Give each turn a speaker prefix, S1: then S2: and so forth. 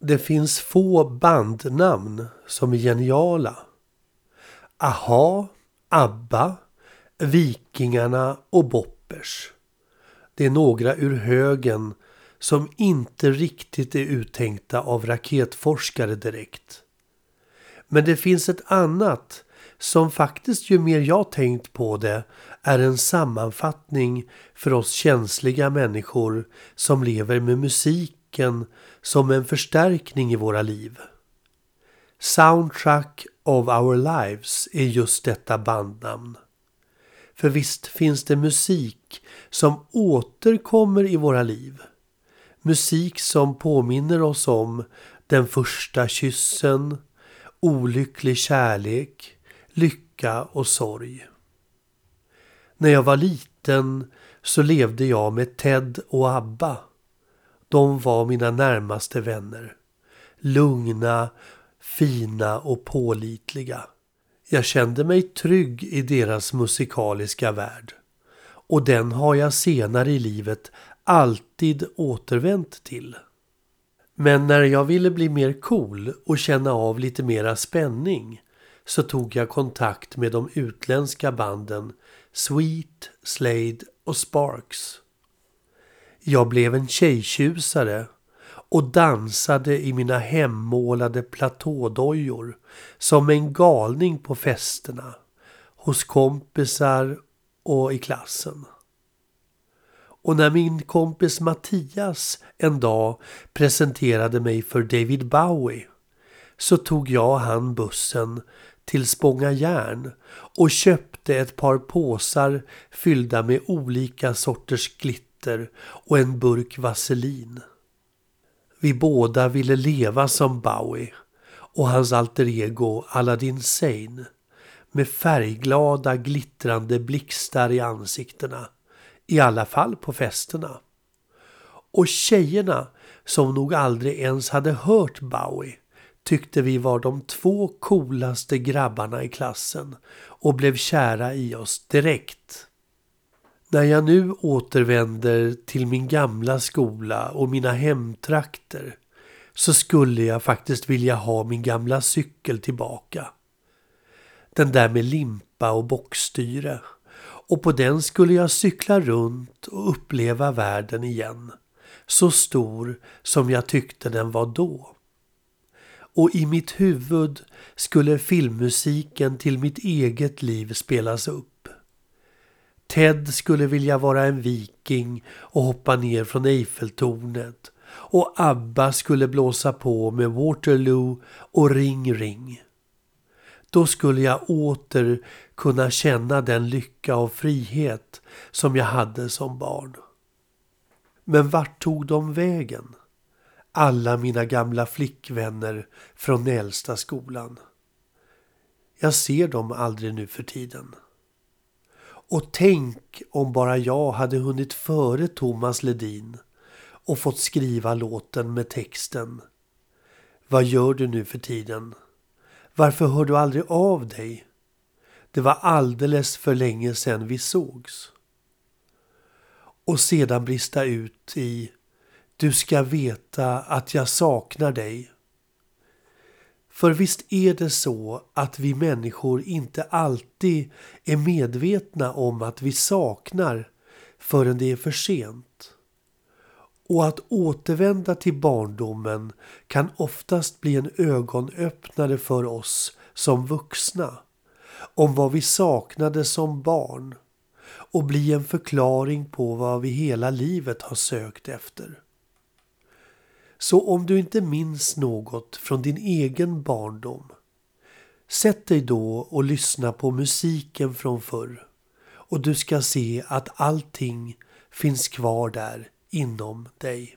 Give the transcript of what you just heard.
S1: Det finns få bandnamn som är geniala. Aha, ABBA, Vikingarna och Boppers. Det är några ur högen som inte riktigt är uttänkta av raketforskare direkt. Men det finns ett annat som faktiskt ju mer jag tänkt på det är en sammanfattning för oss känsliga människor som lever med musik musiken som en förstärkning i våra liv. Soundtrack of our lives är just detta bandnamn. För visst finns det musik som återkommer i våra liv. Musik som påminner oss om den första kyssen, olycklig kärlek, lycka och sorg. När jag var liten så levde jag med Ted och Abba. De var mina närmaste vänner. Lugna, fina och pålitliga. Jag kände mig trygg i deras musikaliska värld. Och den har jag senare i livet alltid återvänt till. Men när jag ville bli mer cool och känna av lite mera spänning så tog jag kontakt med de utländska banden Sweet, Slade och Sparks. Jag blev en tjejtjusare och dansade i mina hemmålade platådojor som en galning på festerna, hos kompisar och i klassen. Och när min kompis Mattias en dag presenterade mig för David Bowie så tog jag han bussen till Spånga järn och köpte ett par påsar fyllda med olika sorters glitter och en burk vaselin. Vi båda ville leva som Bowie och hans alter ego Aladdin Sane med färgglada glittrande blixtar i ansiktena. I alla fall på festerna. Och tjejerna som nog aldrig ens hade hört Bowie tyckte vi var de två coolaste grabbarna i klassen och blev kära i oss direkt. När jag nu återvänder till min gamla skola och mina hemtrakter så skulle jag faktiskt vilja ha min gamla cykel tillbaka. Den där med limpa och bockstyre. Och på den skulle jag cykla runt och uppleva världen igen. Så stor som jag tyckte den var då och i mitt huvud skulle filmmusiken till mitt eget liv spelas upp. Ted skulle vilja vara en viking och hoppa ner från Eiffeltornet och ABBA skulle blåsa på med Waterloo och Ring Ring. Då skulle jag åter kunna känna den lycka och frihet som jag hade som barn. Men vart tog de vägen? alla mina gamla flickvänner från äldsta skolan. Jag ser dem aldrig nu för tiden. Och tänk om bara jag hade hunnit före Thomas Ledin och fått skriva låten med texten. Vad gör du nu för tiden? Varför hör du aldrig av dig? Det var alldeles för länge sedan vi sågs. Och sedan brista ut i du ska veta att jag saknar dig. För visst är det så att vi människor inte alltid är medvetna om att vi saknar förrän det är för sent. Och att återvända till barndomen kan oftast bli en ögonöppnare för oss som vuxna om vad vi saknade som barn och bli en förklaring på vad vi hela livet har sökt efter. Så om du inte minns något från din egen barndom, sätt dig då och lyssna på musiken från förr och du ska se att allting finns kvar där inom dig.